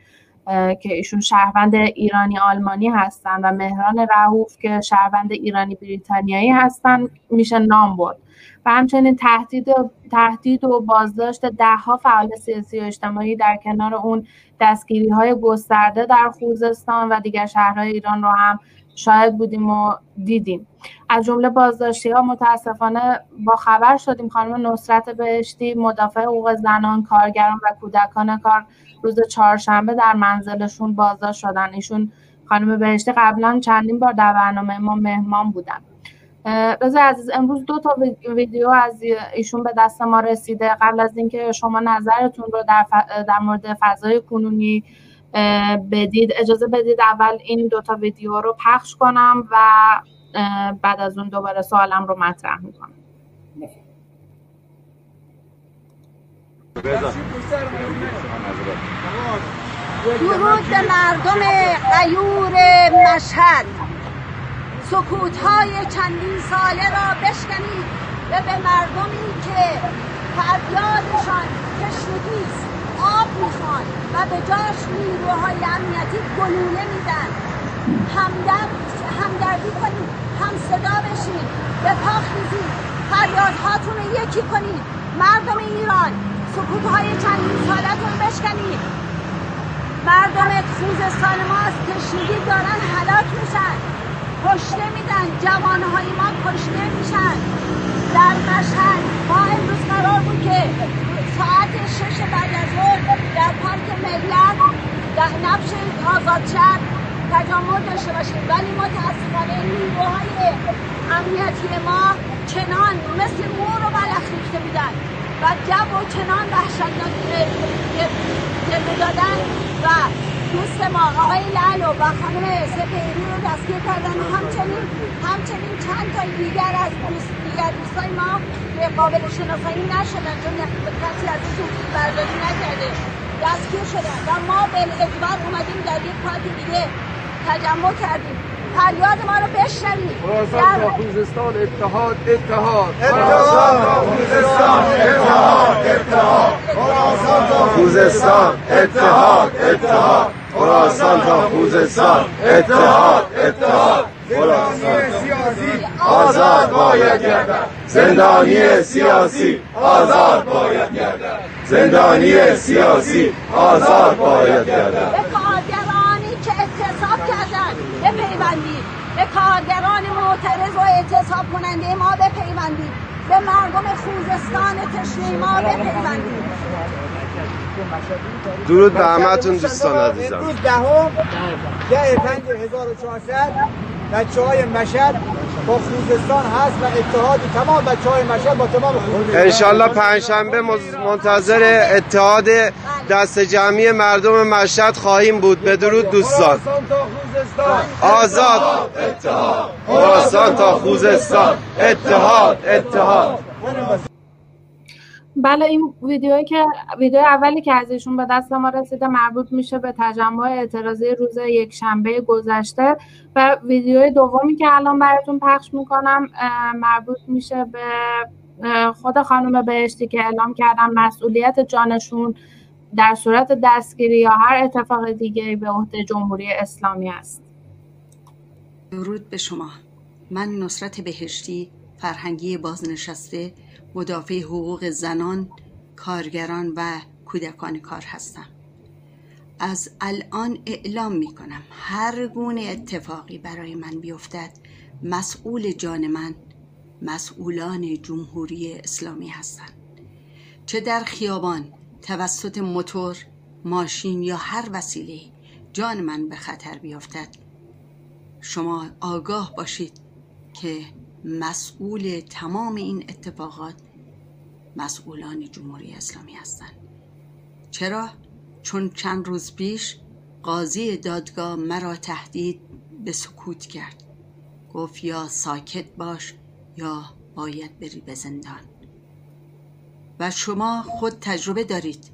که ایشون شهروند ایرانی آلمانی هستن و مهران رهوف که شهروند ایرانی بریتانیایی هستن میشه نام برد. و همچنین تهدید تهدید و بازداشت دهها فعال سیاسی و اجتماعی در کنار اون دستگیری های گسترده در خوزستان و دیگر شهرهای ایران رو هم شاهد بودیم و دیدیم. از جمله بازداشتی ها متاسفانه با خبر شدیم خانم نصرت بهشتی مدافع حقوق زنان کارگران و کودکان کار روز چهارشنبه در منزلشون بازداشت شدن. ایشون خانم بهشتی قبلا چندین بار در برنامه ما مهمان بودن. رضا عزیز امروز دو تا ویدیو از ایشون به دست ما رسیده. قبل از اینکه شما نظرتون رو در, در مورد فضای کنونی بدید اجازه بدید اول این دو تا ویدیو رو پخش کنم و بعد از اون دوباره سوالم رو مطرح می‌کنم. درود به مردم غیور مشهد. سکوت های چندین ساله را بشکنید و به مردمی که فریادشان تشنگی آب می‌خوان و به جاش نیروهای امنیتی گلوله میدن. همدردی کنید هم صدا بشید به پا خیزید فریادهاتون رو یکی کنید. مردم ایران سکوت های چندین سالتون بشکنید. مردم خوزستان ما از تشنگی دارن حلاک میشن. کشته میدن جوانهای ما کشته میشن. در مشهد ما امروز قرار بود که ساعت شش بعد از در پارک ملت در نبش آزاد شد تجمع داشته باشیم. ولی متاسفانه نیروهای امنیتی ما چنان مثل مور و بلخ ریخته میدن و جو و چنان وحشتناک جلوه دادن و دوست ما آقای لالو و خانم سپیری رو دستگیر کردن و همچنین همچنین چند تا دیگر از دوست دیگر دوستای ما به قابل شناسایی نشدن چون کسی از این برداری نکرده. دستگیر شدن و ما به اجبار اومدیم در یک پارک دیگه تجمع کردیم. فریاد ما رو بشنوید در خوزستان اتحاد اتحاد. اتحاد. خوزستان اتحاد. اتحاد خوزستان اتحاد اتحاد. خراسان تا خوزستان اتحاد اتحاد. سیاسی آزاد باید گردد. زندانی سیاسی آزاد باید گردد. زندانی سیاسی آزاد باید گردد به کارگرانی که اعتصاب کردن بپیوندید به کارگران معترض و اعتصاب کننده ما بپیوندید به مردم خوزستان تشنه ما بپیوندید درود به همتون دوستان عزیزم امروز دهم ده پنج 1400 بچه های مشهد با خوزستان هست و اتحاد تمام بچه های مشهد با تمام خوزستان انشالله پنجشنبه منتظر اتحاد دست جمعی مردم مشهد خواهیم بود. به درود دوستان. آزاد. اتحاد. خراسان تا خوزستان. اتحاد. اتحاد. بله این ویدیویی که ویدیو اولی که از ایشون به دست ما رسیده مربوط میشه به تجمع اعتراضی روز یک شنبه گذشته و ویدیوی دومی که الان براتون پخش می‌کنم مربوط میشه به خود خانم بهشتی که اعلام کردن مسئولیت جانشون در صورت دستگیری یا هر اتفاق دیگری به عهده جمهوری اسلامی است. درود به شما. من نصرت بهشتی فرهنگی بازنشسته مدافع حقوق زنان کارگران و کودکان کار هستم. از الان اعلام می کنم هر گونه اتفاقی برای من بیفتد مسئول جان من مسئولان جمهوری اسلامی هستند. چه در خیابان توسط موتور ماشین یا هر وسیله جان من به خطر بیفتد. شما آگاه باشید که مسئول تمام این اتفاقات مسئولان جمهوری اسلامی هستند. چرا؟ چون چند روز پیش قاضی دادگاه مرا تهدید به سکوت کرد. گفت یا ساکت باش یا باید بری به زندان. و شما خود تجربه دارید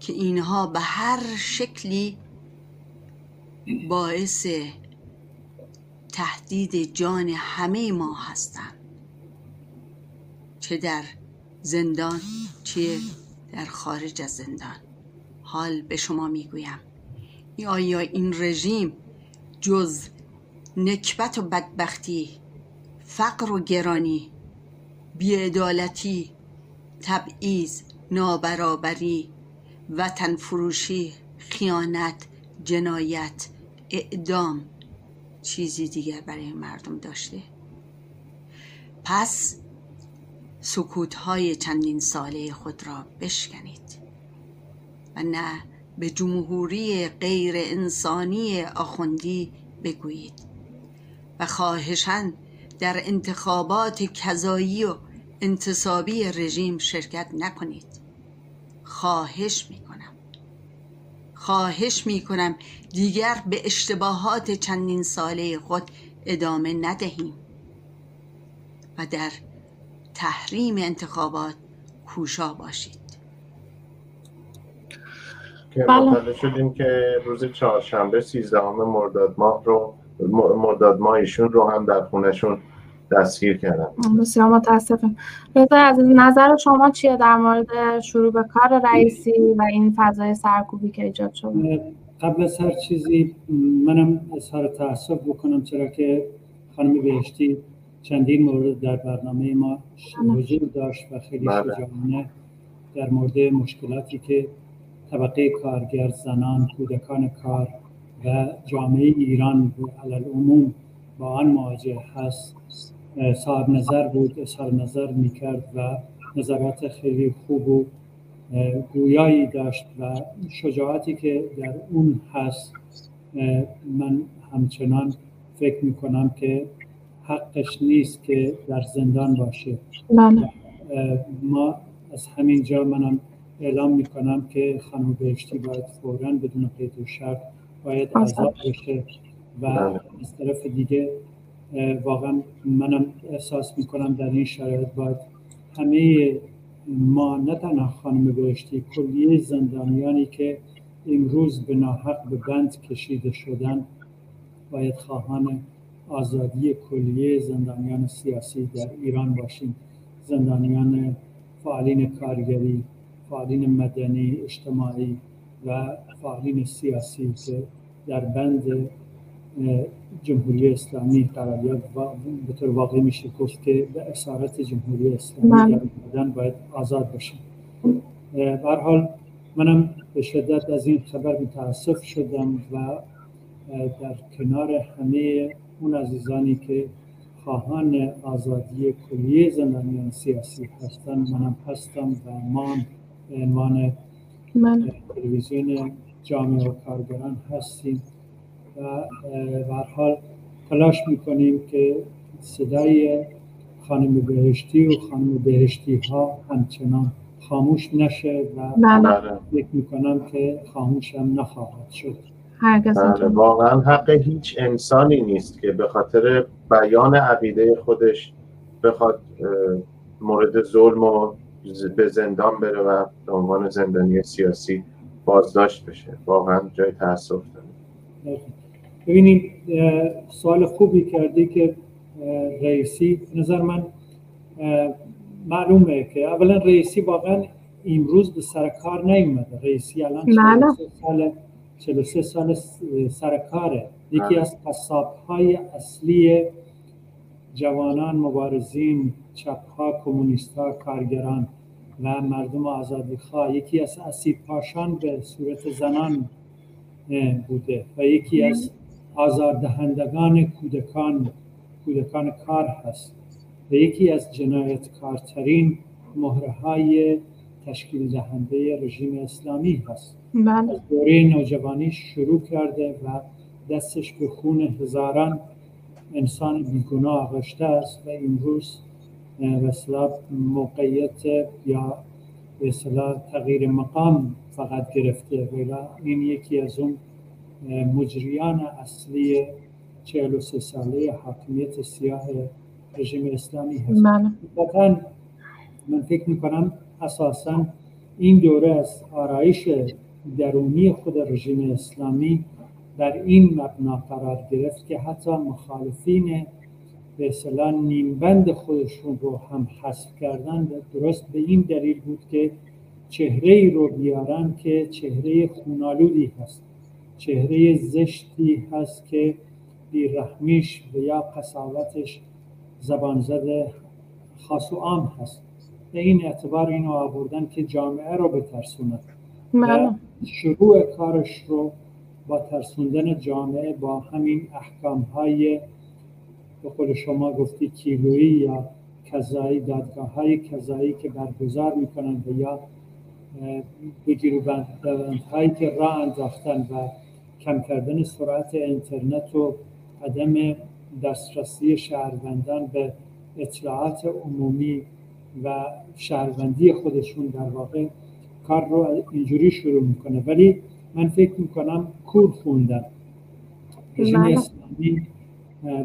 که اینها به هر شکلی باعث تهدید جان همه ما هستند. چه در زندان چه در خارج از زندان. حال به شما می‌گویم. آیا این رژیم جز نکبت و بدبختی فقر و گرانی بیعدالتی تبعیض نابرابری وطن فروشی خیانت جنایت اعدام چیزی دیگر برای مردم داشته. پس سکوت های چندین ساله خود را بشکنید و نه به جمهوری غیر انسانی آخوندی بگویید و خواهشن در انتخابات کذایی و انتصابی رژیم شرکت نکنید. خواهش می خواهش می کنم دیگر به اشتباهات چندین ساله خود ادامه ندهیم و در تحریم انتخابات کوشا باشید که بله. مطلع شدیم که روز چهارشنبه 13 مرداد ماه رو مرداد ماه ایشون رو هم در خونشون دستگیر کردن بسیار متاسفم. رضا از نظر شما چیه در مورد شروع به کار رئیسی و این فضای سرکوبی که ایجاد شده قبل از هر چیزی منم اظهار تاسف بکنم چرا که خانم بهشتی چندین مورد در برنامه ما حضور داشت و خیلی بله. شجاعانه در مورد مشکلاتی که طبقه کارگر زنان کودکان کار و جامعه ایران به علل عموم با آن مواجه هست. صاحب نظر بود اظهار نظر می‌کرد و نظرات خیلی خوب و گویایی داشت و شجاعتی که در اون هست من همچنان فکر می‌کنم که حقش نیست که در زندان باشه. بله. اه، ما از همین جا منم اعلام می‌کنم که خانم بهشتی باید فورا بدون قید و شرط باید آزاد بشه و بله. از طرف دیگه واقعا منم احساس می‌کنم در این شرایط باید همه ما نه تنها خانم بهشتی کلیه زندانیانی که امروز به ناحق به بند کشیده شدن باید خواهان آزادی کلیه زندانیان سیاسی در ایران باشیم. زندانیان فعالین کارگری فعالین مدنی اجتماعی و فعالین سیاسی در بند جمهوری اسلامی قرار یافت و به طور واقعی میشه گفت که به اسارت جمهوری اسلامی. در بودن باید آزاد به هر حال منم به شدت از این خبر متاسف شدم و در کنار همه اون عزیزانی که خواهان آزادی کلیه زندانیان سیاسی هستند منم هستم و ما به عنوان تلویزیون جامعه و کارگران هستیم. و حال تلاش می‌کنیم که صدای خانم بهشتی و خانم بهشتی ها همچنان خاموش نشه و بله. بله فکر می‌کنم که خاموش هم نخواهد شد. هرگز بله واقعا حق هیچ انسانی نیست که به خاطر بیان عقیده خودش بخواد مورد ظلم و به زندان بره و به عنوان زندانی سیاسی بازداشت بشه. واقعا جای تاسف داره. ببینید سوال خوبی کردی که رئیسی نظر من معلومه که اولا رئیسی واقعا امروز به سر کار نیومده رئیسی الان بله. 43 سال 43 سال س- سر کاره یکی بله. از قصابهای اصلی جوانان مبارزین چپها کمونیستها کارگران و مردم آزادیخواه یکی از اسید پاشان به صورت زنان بوده و یکی از آزاردهندگان کودکان کودکان کار هست. و یکی از جنایتکارترین مهره های تشکیل دهنده رژیم اسلامی هست. بله. از دوره نوجوانی شروع کرده و دستش به خون هزاران انسان بیگناه آغشته است و امروز اصطلاح موقعیت یا اصطلاح تغییر مقام فقط گرفته. ولی این یکی از اون مجریان اصلی 43 ساله حاکمیت سیاه رژیم اسلامی هست بله. من فکر می‌کنم اساسا این دوره از آرایش درونی خود رژیم اسلامی در این مبنا قرار گرفت که حتی مخالفین به اصطلاح نیمبند خودشون رو هم حذف کردن درست به این دلیل بود که چهره رو بیارن که چهره خونالودی هست چهره زشتی هست که بیرحمیش و یا قصاوتش زبان زده خاص و عام هست به این اعتبار اینو آوردن که جامعه رو بترسونه و. شروع کارش رو با ترسوندن جامعه با همین احکام های به قول شما گفتی کیلویی یا کذایی دادگاه های کذایی که برگزار می‌کنن و یا بگیرو بند هایی که راه انداختن و کم کردن سرعت اینترنت و عدم دسترسی شهروندان به اطلاعات عمومی و شهروندی خودشون در واقع کار رو اینجوری شروع می‌کنه. ولی من فکر می‌کنم کور خوندن. رژیم بله. اسلامی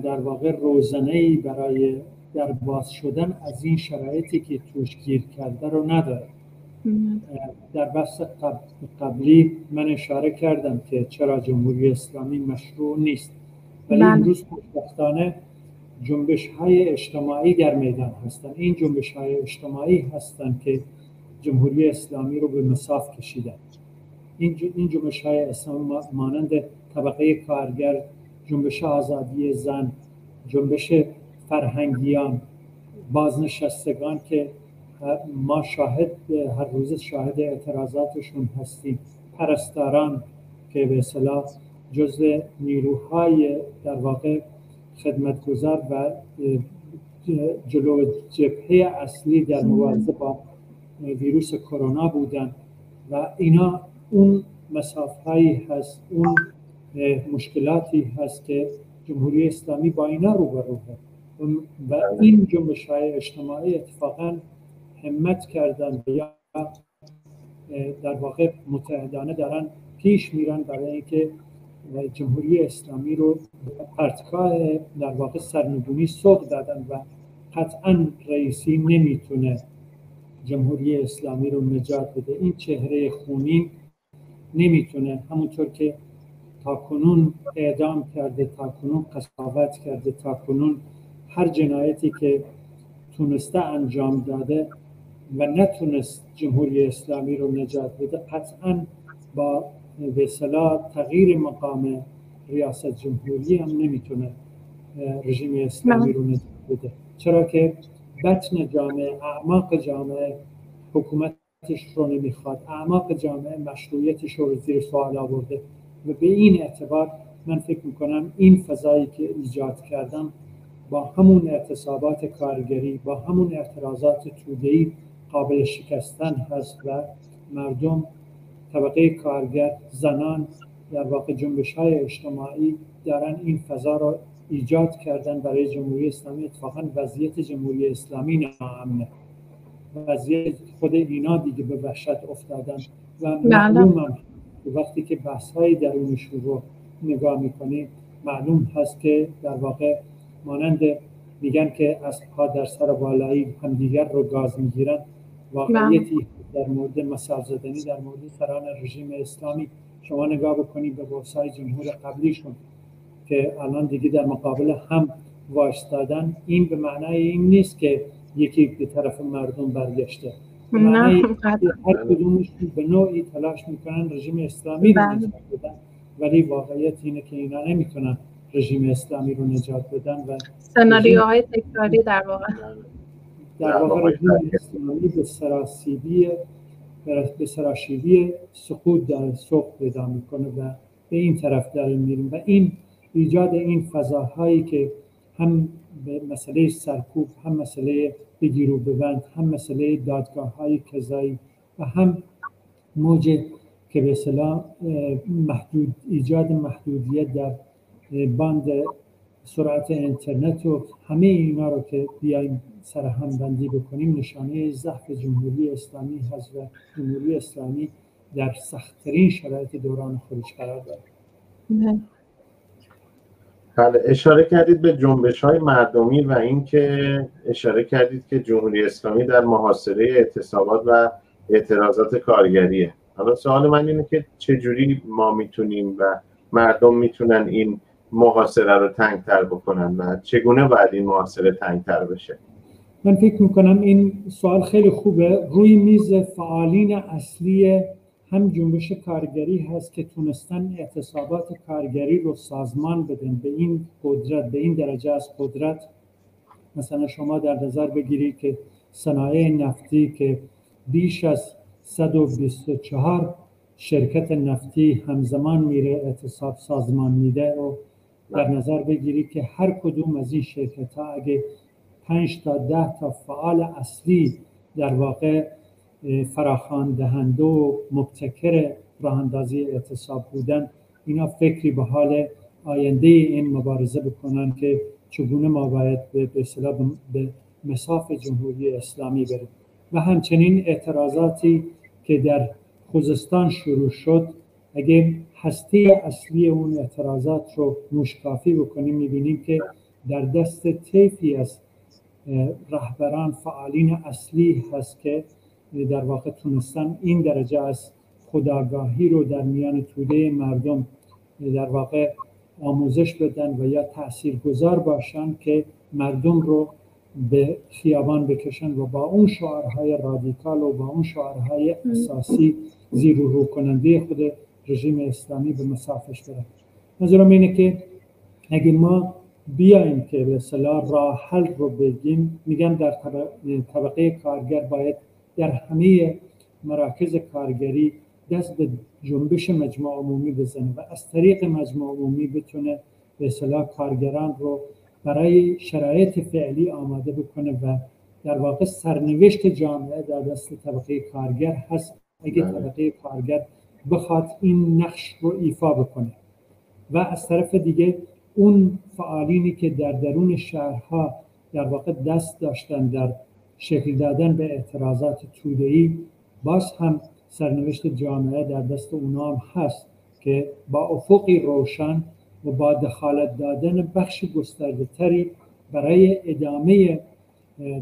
در واقع روزنه ای برای در باز شدن از این شرایطی که توش گیر کرده رو نداره. در بحث قبل- قبلی من اشاره کردم که چرا جمهوری اسلامی مشروع نیست. ولی بله. امروز خوشبختانه جنبش های اجتماعی در میدان هستند. این جنبش های اجتماعی هستند که جمهوری اسلامی رو به مساف کشیدن. این جنبش های اسلامی ما- مانند طبقه کارگر جنبش آزادی زن جنبش فرهنگیان بازنشستگان که ما شاهد هر روز شاهد اعتراضاتشون هستیم. پرستاران که به اصطلاح جزء نیروهای در واقع خدمتگزار و جلو جبهه اصلی در مبارزه با ویروس کرونا بودن و اینا اون مسافهایی هست اون مشکلاتی هست که جمهوری اسلامی با اینا روبروه و این جنبش های اجتماعی اتفاقا همت کردن یا در واقع متحدانه دارن پیش میرن برای اینکه جمهوری اسلامی رو پرتگاه در واقع سرنگونی سوق دادن و قطعا رئیسی نمی‌تونه جمهوری اسلامی رو نجات بده. این چهره خونین نمی‌تونه. همونطور که تاکنون اعدام کرده تاکنون قصاوت کرده تاکنون هر جنایتی که تونسته انجام داده و نتونست جمهوری اسلامی رو نجات بده. قطعا با به اصطلاح تغییر مقام ریاست جمهوری هم نمی‌تونه رژیم اسلامی رو نجات بده. چرا که بطن جامعه اعماق جامعه حکومتش رو نمی‌خواد. اعماق جامعه مشروعیتش رو زیر سوال آورده. و به این اعتبار من فکر می‌کنم این فضایی که ایجاد کردم با همون اعتصابات کارگری با همون اعتراضات توده‌ای قابل شکستن هست و مردم طبقه کارگر زنان در واقع جنبش های اجتماعی دارن این فضا را ایجاد کردن برای جمهوری اسلامی. اتفاقا وضعیت جمهوری اسلامی ناامنه. وضعیت خود اینا دیگه به وحشت افتادن و معلوم هم وقتی که بحث های درونشون رو نگاه می‌کنیم معلوم هست که در واقع مانند میگن که از پا در سر بالایی همدیگر رو گاز می‌گیرن. واقعیتی در مورد مسائل زدنی در مورد سران رژیم اسلامی شما نگاه بکنید به بحث‌های جمهور قبلیشون که الان دیگه در مقابل هم وایستادن این به معنای این نیست که یکی به طرف مردم برگشته. معنای هر کدومشون به نوعی تلاش می‌کنن رژیم اسلامی رو نجات بدن. ولی واقعیت اینه که اینا نمی‌تونن رژیم اسلامی رو نجات بدن و سناریوهای تکراری در واقع. در واقع رژیم اسلامی به سراسیبی به سراشیبی سقوط در سوق پیدا می‌کنه و به این طرف داریم میریم و این ایجاد این فضاهایی که هم به مسئله سرکوب هم مسئله بگیر و ببند هم مسئله دادگاه های کذایی و هم موج که به اصطلاح محدود ایجاد محدودیت در باند سرعت اینترنت و همه اینا رو که بیایم سرهم بندی بکنیم نشانه ضعف جمهوری اسلامی هست و جمهوری اسلامی در سختترین شرایط دوران خودش قرار داره بله اشاره کردید به جنبش های مردمی و اینکه اشاره کردید که جمهوری اسلامی در محاصره اعتصابات و اعتراضات کارگریه. حالا سوال من اینه که چجوری ما می‌تونیم و مردم می‌تونن این محاصره رو تنگتر بکنن و چگونه باید این محاصره تنگتر بشه؟ من فکر می‌کنم این سوال خیلی خوبه. روی میز فعالین اصلی هم جنبش کارگری هست که تونستن اعتصابات کارگری رو سازمان بدن. به این قدرت به این درجه از قدرت. مثلا شما در نظر بگیرید که صنایع نفتی که بیش از 124 شرکت نفتی همزمان میره اعتصاب سازمان میده و در نظر بگیرید که هر کدوم از این شرکت ها اگه 5 تا 10 تا فعال اصلی در واقع فراخان دهنده و مبتکر راه اندازی اعتصاب بودن اینا فکری به حال آینده این مبارزه بکنن که چگونه ما باید به به مساف جمهوری اسلامی بریم. و همچنین اعتراضاتی که در خوزستان شروع شد اگه هسته اصلی اون اعتراضات رو مشکافی بکنیم می‌بینیم که در دست طیفی از رهبران فعالین اصلی هست که در واقع تونستن این درجه از خداگاهی رو در میان توده مردم در واقع آموزش بدن و یا تأثیر گذار باشن که مردم رو به خیابان بکشن و با اون شعارهای رادیکال و با اون شعارهای اساسی زیر رو کننده خود رژیم اسلامی به مسافش برن. نظرم اینه که اگه ما بیایم که به صلاح راه حل رو بگیم میگم در طبقه کارگر باید در همه مراکز کارگری دست به جنبش مجموع عمومی بزنه و از طریق مجموع عمومی بتونه به اصطلاح کارگران رو برای شرایط فعلی آماده بکنه و در واقع سرنوشت جامعه در دست طبقه کارگر هست. اگه بله. طبقه کارگر بخواد این نقش رو ایفا بکنه. و از طرف دیگه اون فعالینی که در درون شهرها در واقع دست داشتن در شکل دادن به اعتراضات توده‌ای باز هم سرنوشت جامعه در دست اونا هم هست که با افقی روشن و با دخالت دادن بخش گسترده تری برای ادامه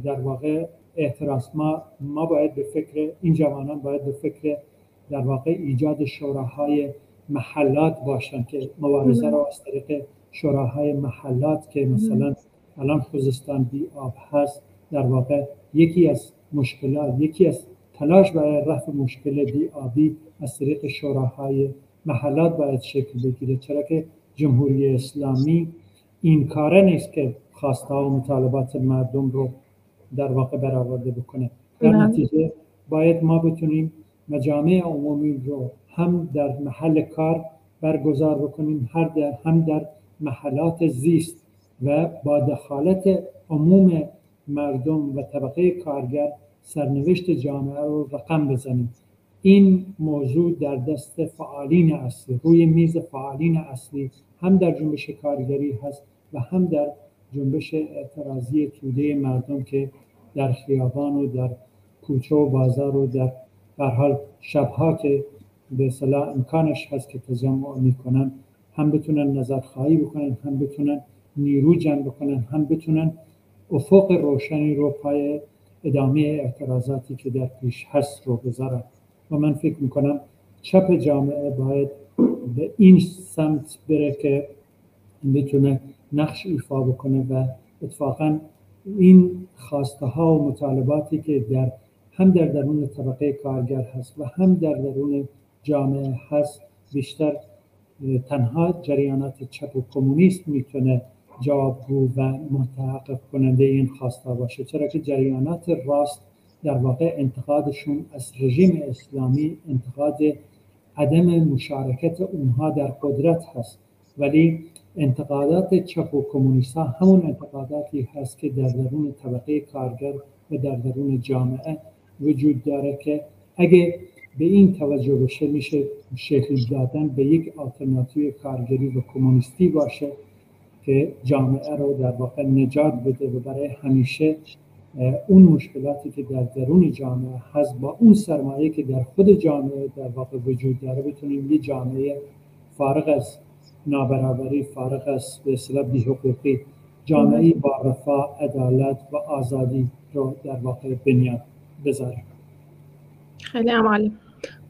در واقع اعتراض ما ما باید به فکر این جوانان باید به فکر در واقع ایجاد شوراهای محلات باشن که مبارزه را از طریق شوراهای محلات که مثلا الان خوزستان بی آب هست در واقع یکی از مشکلات یکی از تلاش برای رفع مشکل بی آبی از طریق شوراهای محلات باید شکل بگیره. چرا که جمهوری اسلامی این کاره نیست که خواسته و مطالبات مردم رو در واقع برآورده بکنه. در. نتیجه باید ما بتونیم مجامع عمومی رو هم در محل کار برگزار بکنیم هر در هم در محلات زیست و با دخالت عموم مردم و طبقه کارگر سرنوشت جامعه رو رقم بزنیم. این موضوع در دست فعالین اصلی روی میز فعالین اصلی هم در جنبش کارگری هست و هم در جنبش اعتراضی توده مردم که در خیابان و در کوچه و بازار و در حال شبها که به صلاح امکانش هست که تجمع می‌کنن هم بتونن نظرخواهی بکنن هم بتونن نیرو جمع بکنن هم بتونن افق روشنی رو پای ادامه اعتراضاتی که در پیش هست رو بذارن و من فکر می‌کنم چپ جامعه باید به این سمت بره که بتونه نقش ایفا بکنه و اتفاقا این خواسته ها و مطالباتی که در هم در درون طبقه کارگر هست و هم در درون جامعه هست بیشتر تنها جریانات چپ و کمونیست می‌تونه جوابگو و متحقق کننده این خواسته باشه چرا که جریانات راست در واقع انتقادشون از رژیم اسلامی انتقاد عدم مشارکت اونها در قدرت هست. ولی انتقادات چپ و کمونیست همون انتقاداتی هست که در درون طبقه کارگر و در درون جامعه وجود داره که اگه به این توجه بشه میشه شکل دادن به یک آلترناتیو کارگری و کمونیستی باشه که جامعه رو در واقع نجات بده و برای همیشه اون مشکلاتی که در درون جامعه هست با اون سرمایه که در خود جامعه در واقع وجود داره بتونیم یه جامعه فارغ از نابرابری فارغ از به اصطلاح بی‌حقوقی جامعه با رفاه عدالت و آزادی رو در واقع بنیاد بذاریم. خیلی عمالی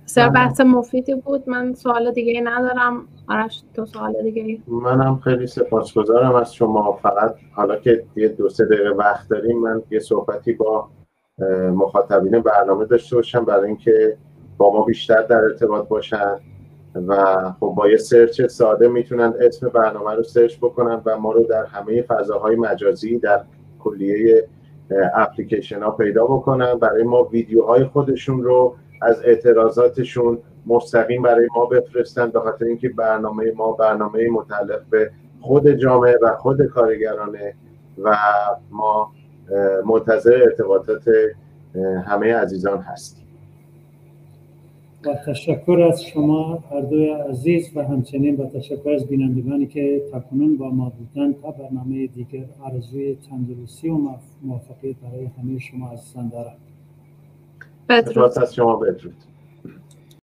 بسیار بحث مفیدی بود. من سوال دیگه ندارم. آرش تو سوال دیگه منم خیلی سپاسگزارم از شما. فقط حالا که یه دو سه دقیقه وقت داریم من یه صحبتی با مخاطبین برنامه داشته باشم برای اینکه با ما بیشتر در ارتباط باشن و خب با یه سرچ ساده می‌تونن اسم برنامه رو سرچ بکنن و ما رو در همه فضاهای مجازی در کلیه اپلیکیشن ها پیدا بکنن برای ما ویدیوهای خودشون رو از اعتراضاتشون مستقیم برای ما بفرستن به خاطر اینکه برنامه ما برنامه متعلق به خود جامعه و خود کارگرانه و ما منتظر ارتباطات همه عزیزان هستیم. با تشکر از شما هر دوی عزیز و همچنین با تشکر از بینندگانی که تکنون با ما بودن تا برنامه دیگر آرزوی تندرستی و موفقیت برای همه شما عزیزان دارم. بدرود. از شما بدرود.